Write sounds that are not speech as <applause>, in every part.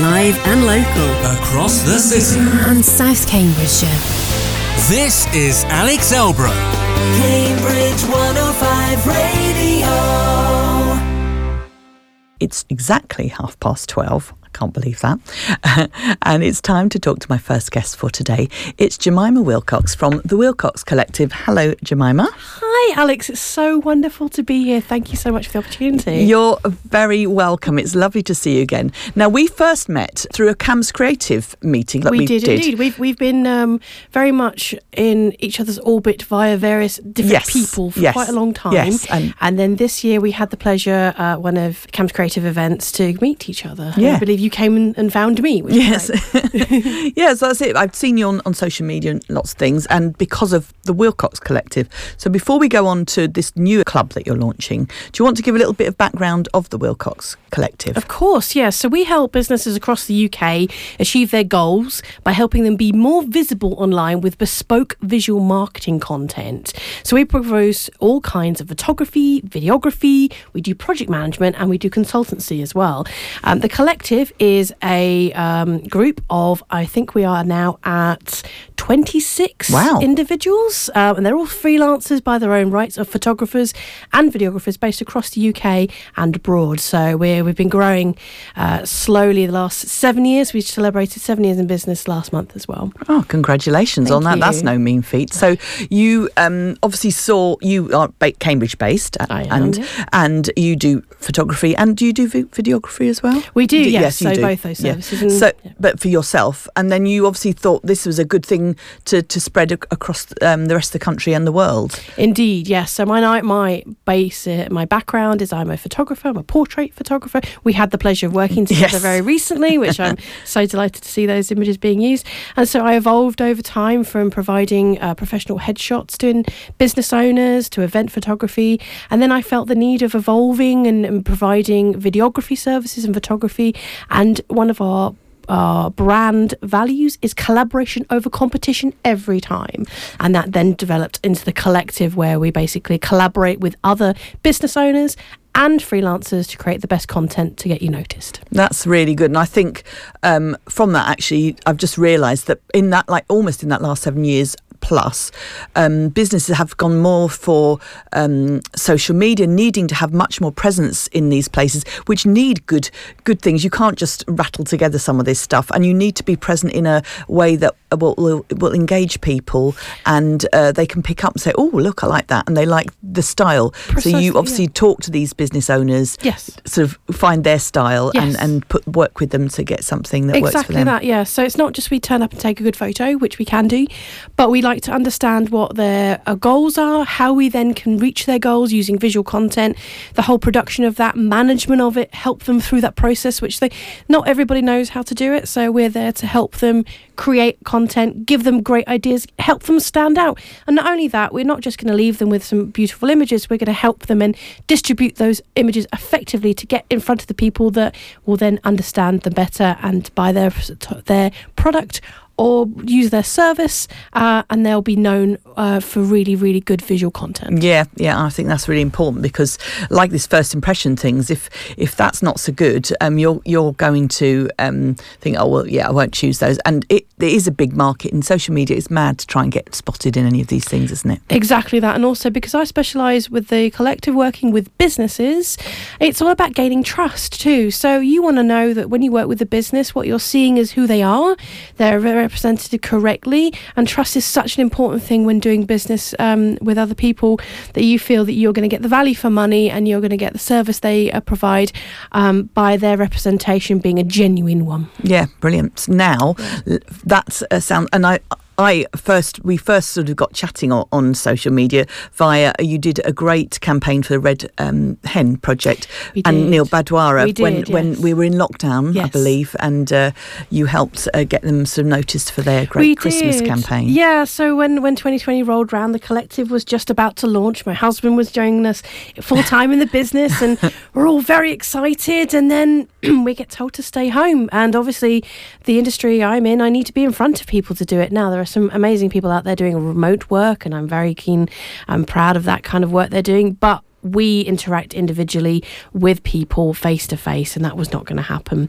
live and local. Across the city. And South Cambridgeshire. This is Alex Elbro. Cambridge 105 Radio. It's exactly half past 12. I can't believe that. <laughs> and it's time to talk to my first guest for today. It's Jemima Willcox from the Willcox Collective. Hello, Jemima. Hi, Alex. It's so wonderful to be here. Thank you so much for the opportunity. You're very welcome. It's lovely to see you again. Now, we first met through a CAMS Creative meeting that we, we did, indeed. We've we've been um, very much in each other's orbit via various different Yes, people for yes, quite a long time. yes, and- and then this year we had the pleasure, uh, one of CAMS Creative events, to meet each other. Yeah. I believe you came and, and found me. Which Yes. <laughs> Yes, that's it. I've seen you on, on social media and lots of things, and because of the Willcox Collective. So before we go on to this new club that you're launching, do you want to give a little bit of background of the Willcox Collective? Of course, yes. So we help businesses across the UK achieve their goals by helping them be more visible online with bespoke visual marketing content. So we propose all kinds of photography, videography, we do project management, and we do consultancy as well. Um, the collective is a um, group of, I think we are now at 26 Wow. individuals, um, and they're all freelancers by their own rights of photographers and videographers based across the UK and abroad. So we're, we've been growing uh, slowly the last seven years. We celebrated seven years in business last month as well. Oh, congratulations Thank on that. That's no mean feat. So you um, obviously saw you are Cambridge based, I am, and yeah. and you do photography, and do you do videography as well? We do, You yes, you so do. both those Yeah. services and- so, yeah. but for yourself, and then you obviously thought this was a good thing to to spread ac- across um, the rest of the country and the world. Indeed, yes. So my my base, uh, my background is I'm a photographer. I'm a portrait photographer. We had the pleasure of working together Yes. very recently, which I'm <laughs> so delighted to see those images being used. And so I evolved over time from providing uh, professional headshots to business owners to event photography, and then I felt the need of evolving and, and providing videography services and photography. And one of our our brand values is collaboration over competition every time. And that then developed into the collective where we basically collaborate with other business owners and freelancers to create the best content to get you noticed. That's really good, and I think um, from that actually, I've just realised that in that, like almost in that last seven years plus, um, businesses have gone more for um, social media, needing to have much more presence in these places, which need good good things. You can't just rattle together some of this stuff, and you need to be present in a way that will will, will engage people, and uh, they can pick up and say, "Oh, look, I like that," and they like the style. so Precisely, you yeah. obviously talk to these business owners, Yes. sort of find their style and, Yes. and put work with them to get something that works for exactly them. that yeah so it's not just we turn up and take a good photo which we can do but we like to understand what their uh, goals are how we then can reach their goals using visual content the whole production of that management of it help them through that process which they not everybody knows how to do it so we're there to help them create content give them great ideas help them stand out. And not only that we're not just going to leave them with some beautiful images we're going to help them and distribute those images effectively to get in front of the people that will then understand them better and buy their their product or use their service uh, and they'll be known uh, for really really good visual content Yeah, yeah, I think that's really important because, like this first impression things, if if that's not so good, um, you're you're going to um think, oh well, yeah, I won't choose those. And it there is a big market in social media. It's mad to try and get spotted in any of these things, isn't it? Exactly that. And also because I specialise with the collective working with businesses, it's all about gaining trust too. So you want to know that when you work with a business, what you're seeing is who they are, they're represented correctly. And trust is such an important thing when doing business um, with other people that you feel that you're going to get the value for money and you're going to get the service they uh, provide um, by their representation being a genuine one. Yeah, brilliant. Now that's a sound, and I. I first we first sort of got chatting on, on social media via you did a great campaign for the Red um, Hen project We and did. Neil Badwara when did, when yes. we were in lockdown I believe and uh, you helped uh, get them some notice for their great we Christmas did. campaign. Yeah, so when, when 2020 rolled round, the collective was just about to launch. My husband was joining us full time in the business, and <laughs> we're all very excited. And then <clears throat> we get told to stay home. And obviously, the industry I'm in, I need to be in front of people to do it. Now, there are some amazing people out there doing remote work, and I'm very keen, I'm proud of that kind of work they're doing. But we interact individually with people face to face, and that was not going to happen.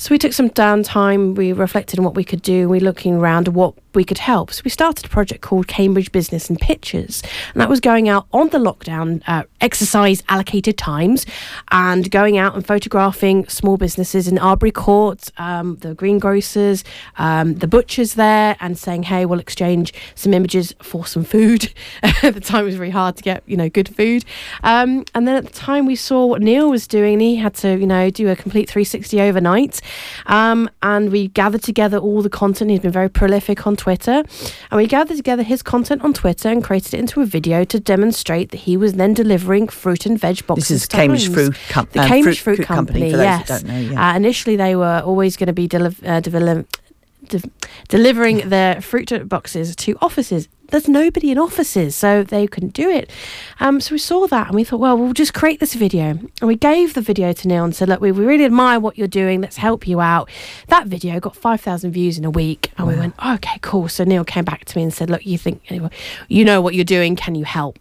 So we took some downtime. We reflected on what we could do. We were looking around what we could help. So we started a project called Cambridge Business and Pictures, and that was going out on the lockdown uh, exercise allocated times, and going out and photographing small businesses in Arbury Court, um, the greengrocers, um, the butchers there, and saying, "Hey, we'll exchange some images for some food." <laughs> at the time, it was very hard to get you know good food. Um, and then at the time, we saw what Neil was doing. And he had to you know do a complete 360 overnight. Um, and we gathered together all the content. He's been very prolific on Twitter. And we gathered together his content on Twitter and created it into a video to demonstrate that he was then delivering fruit and veg boxes. This is Cambridge. Fruit Com- The uh, Cambridge Fruit- Fruit, Company, Company, yes. know, yeah. Uh, initially, they were always going to be deli- uh, de- delivering their fruit boxes to offices. There's nobody in offices, so they couldn't do it. Um, so we saw that and we thought, well, we'll just create this video. And we gave the video to Neil and said, look, we, we really admire what you're doing. Let's help you out. That video got 5,000 views in a week. And we went, okay, cool. So Neil came back to me and said, look, you think, you know what you're doing. Can you help?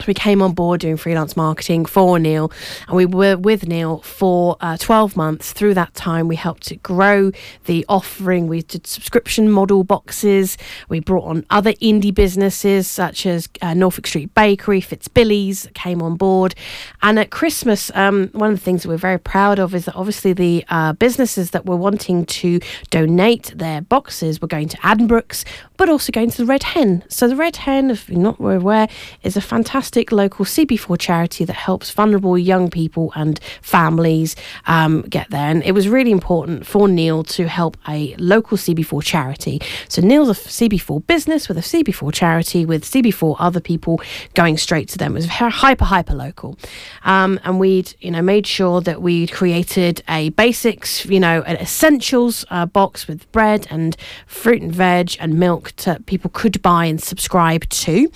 So we came on board doing freelance marketing for Neil, and we were with Neil for uh, 12 months. Through that time, we helped to grow the offering. We did subscription model boxes. We brought on other indie businesses such as uh, Norfolk Street Bakery, Fitzbillies came on board. And at Christmas, um, one of the things that we're very proud of is that obviously the uh, businesses that were wanting to donate their boxes were going to Addenbrooke's, but also going to the Red Hen. So the Red Hen, if you're not aware, is a fantastic local CB4 charity that helps vulnerable young people and families um, get there. And it was really important for Neil to help a local CB4 charity. So Neil's a CB4 business with a CB4 charity with CB4 other people going straight to them. It was hyper hyper local, um, and we'd you know made sure that we'd created a basics you know an essentials uh, box with bread and fruit and veg and milk that people could buy and subscribe to.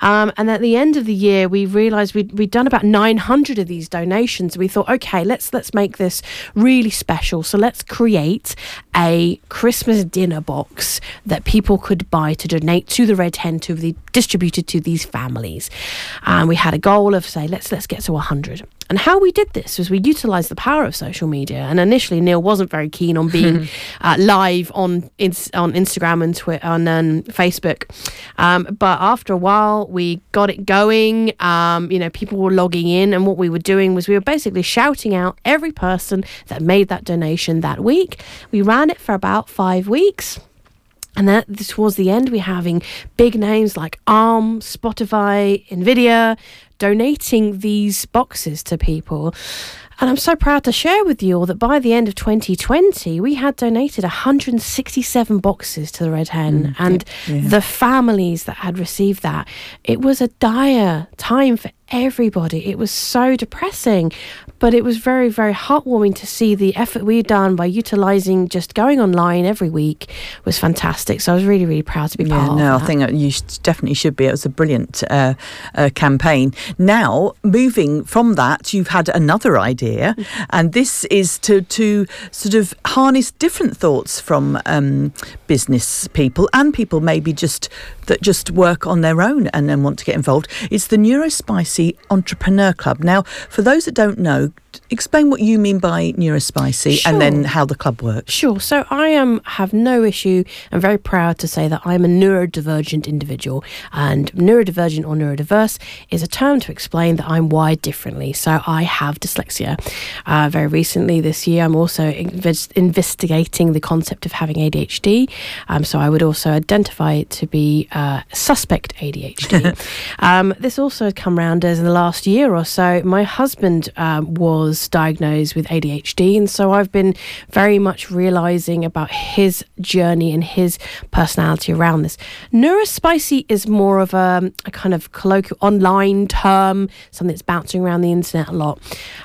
Um, and at the end of the year, we realised we'd, we'd done about 900 of these donations. We thought, okay, let's let's make this really special. So let's create a Christmas dinner box that people could buy to donate to the Red Hen to be distributed to these families. And we had a goal of say, let's let's get to 100. And how we did this was we utilised the power of social media. And initially, Neil wasn't very keen on being <laughs> uh, live on on Instagram and Twitter on um, Facebook. Um, but after a while, we got it going. Um, you know, people were logging in, and what we were doing was we were basically shouting out every person that made that donation that week. We ran it for about five weeks. And then towards the end, we're having big names like ARM, Spotify, Nvidia donating these boxes to people. And I'm so proud to share with you all that by the end of 2020, we had donated 167 boxes to the Red Hen mm, and the families that had received that. It was a dire time for everybody. It was so depressing, but it was very, very heartwarming to see the effort we'd done by utilizing just going online every week was fantastic. So I was really, really proud to be part Yeah, of no, I think you definitely should be. It was a brilliant uh, uh, campaign. Now, moving from that, you've had another idea, <laughs> and this is to to sort of harness different thoughts from um, business people and people maybe just that just work on their own and then want to get involved. It's the Neurospicy Entrepreneur Club. Now, for those that don't know, explain what you mean by Neurospicy and then how the club works. Sure. So I am have no issue. I'm very proud to say that I'm a neurodivergent individual, and neurodivergent or neurodiverse is a term to explain that I'm wired differently. So I have dyslexia. Uh, very recently this year, I'm also inves- investigating the concept of having ADHD. Um, so I would also identify it to be uh, suspect ADHD. <laughs> um, this also has come round as in the last year or so. My husband um, was diagnosed with ADHD, and so I've been very much realizing about his journey and his personality around this. Neurospicy is more of a, a kind of colloquial online term, something that's bouncing around the internet a lot.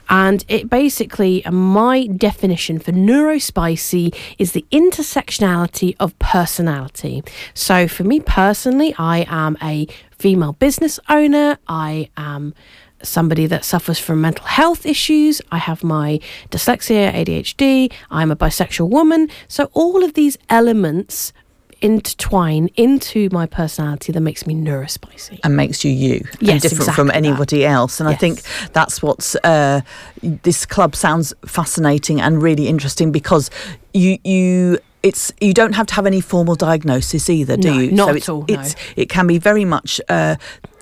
And it basically, uh, my definition for neurospicy is the intersectionality of personality. So for me personally, I am a female business owner. I am somebody that suffers from mental health issues. I have my dyslexia, ADHD. I'm a bisexual woman. So all of these elements intertwine into my personality that makes me neurospicy. and makes you you and Yes, different from exactly that. anybody else and i think that's what's uh, this club sounds fascinating and really interesting because you you it's you don't have to have any formal diagnosis either do No, you not so at all, no. it's it can be very much uh,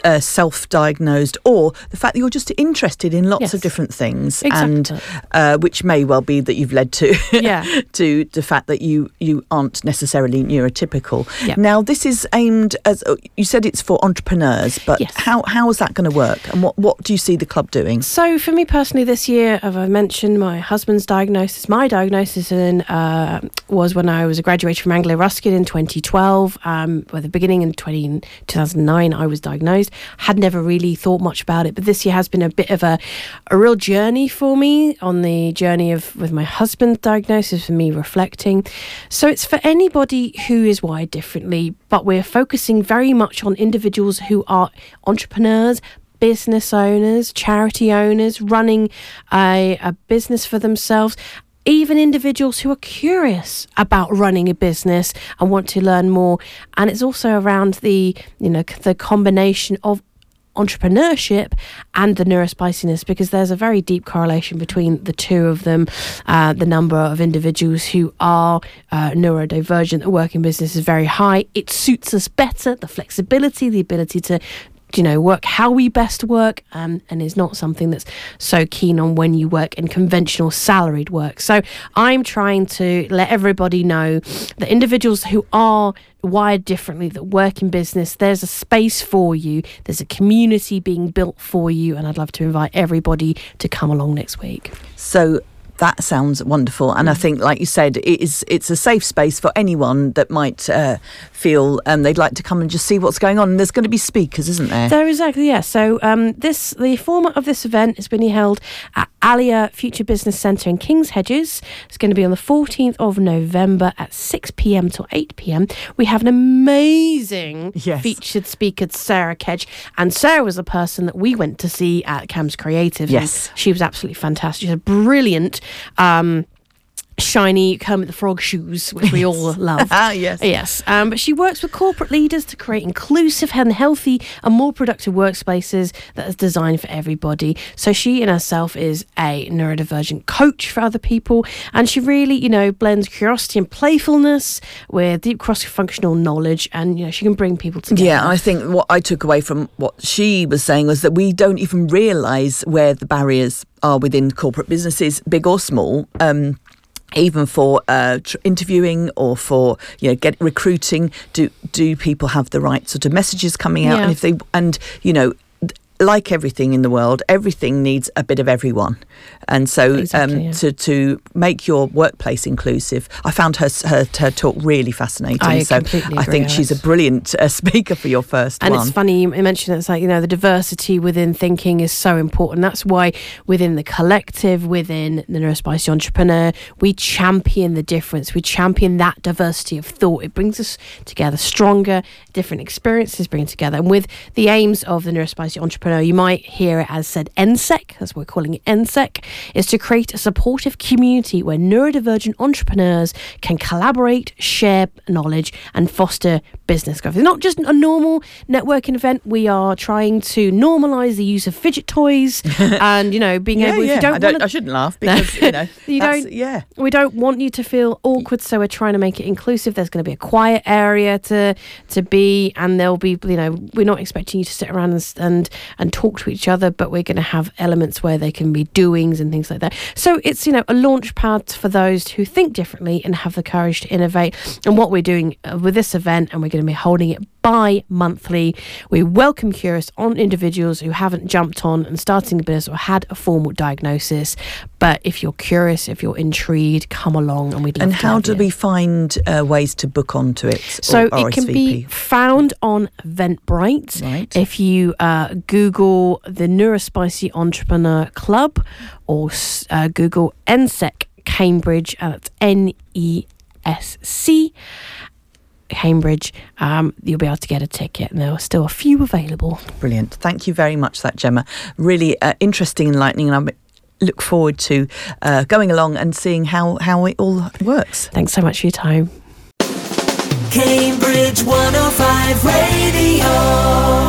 uh, self-diagnosed or the fact that you're just interested in lots Yes. of different things Exactly. and uh, which may well be that you've led to <laughs> Yeah. to the fact that you you aren't necessarily neurotypical Yeah. now this is aimed as uh, you said it's for entrepreneurs but Yes. how how is that going to work and what what do you see the club doing So for me personally, this year, as I mentioned, my husband's diagnosis, my diagnosis in, uh, was when I was a graduate from Anglia Ruskin in 2012. Um, the beginning in 20, 2009, I was diagnosed. Had never really thought much about it, but this year has been a bit of a, a real journey for me on the journey of with my husband's diagnosis, for me reflecting. So it's for anybody who is wired differently, but we're focusing very much on individuals who are entrepreneurs, business owners, charity owners, running a, a business for themselves. Even individuals who are curious about running a business and want to learn more, and it's also around the you know the combination of entrepreneurship and the neurospiciness because there's a very deep correlation between the two of them. Uh, the number of individuals who are uh, neurodivergent that work in business is very high. It suits us better, the flexibility, the ability to you know work how we best work um, and is not something that's so keen on when you work in conventional salaried work. So i'm trying to let everybody know that individuals who are wired differently that work in business there's a space for you. There's a community being built for you and i'd love to invite everybody to come along next week. So that sounds wonderful, and I think, like you said, it is it's a safe space for anyone that might uh, feel um, they'd like to come and just see what's going on. And there's going to be speakers, isn't there? There exactly, yeah. So um, this the format of this event is being held at Allia Future Business Centre in Kings Hedges. It's going to be on the 14th of November at 6 p.m. till 8 p.m. We have an amazing Yes. featured speaker, Sarah Kedge, and Sarah was the person that we went to see at Cam's Creative. Yes. she was absolutely fantastic. She's a brilliant. Um, Shiny Kermit the Frog shoes, which we all love. <laughs> Ah, yes. Yes, um, but she works with corporate leaders to create inclusive and healthy and more productive workspaces that is designed for everybody. So she in herself is a neurodivergent coach for other people, and she really, you know, blends curiosity and playfulness with deep cross-functional knowledge, and you know, she can bring people together. Yeah, I think what I took away from what she was saying was that we don't even realise where the barriers are within corporate businesses, big or small. Um, even for uh, tr- interviewing or for you know get recruiting, do do people have the right sort of messages coming out? Yeah. And if they and you know. Like everything in the world, everything needs a bit of everyone, and so Exactly, um, yeah. to to make your workplace inclusive, I found her her, her talk really fascinating. I so completely I agree, think she's a brilliant uh, speaker for your first And one. it's funny you mentioned it's like, you know, the diversity within thinking is so important. That's why within the collective, within the Neurospicy Entrepreneur, we champion the difference. We champion that diversity of thought. It brings us together stronger, different experiences bring together. And with the aims of the Neurospicy Entrepreneur, Uh, you might hear it as said NSEC, that's what we're calling it NSEC, is to create a supportive community where neurodivergent entrepreneurs can collaborate, share knowledge, and foster business growth. It's not just a normal networking event. We are trying to normalise the use of fidget toys <laughs> and, you know, being yeah, able, yeah. if you don't, I, don't want I shouldn't laugh because you know <laughs> You don't- Yeah, we don't want you to feel awkward, so we're trying to make it inclusive. There's going to be a quiet area to to be, and there'll be, you know, we're not expecting you to sit around and and, and talk to each other, but we're going to have elements where they can be doings and things like that. So it's you know a launch pad for those who think differently and have the courage to innovate. And what we're doing uh, with this event, and we're going to be holding it bi-monthly. We welcome curious on individuals who haven't jumped on and starting a business or had a formal diagnosis. But if you're curious, if you're intrigued, come along and we'd love and to And how do you. we find uh, ways to book onto it? So it can be found on Eventbrite. Right. If you uh, Google the Neurospicy Entrepreneur Club or uh, Google NSEC Cambridge, and that's N E S C Cambridge, um, you'll be able to get a ticket, and there are still a few available. Brilliant. Thank you very much, for that Gemma. Really uh, interesting, enlightening, and I look forward to uh, going along and seeing how how it all works. Thanks so much for your time. Cambridge 105 Radio.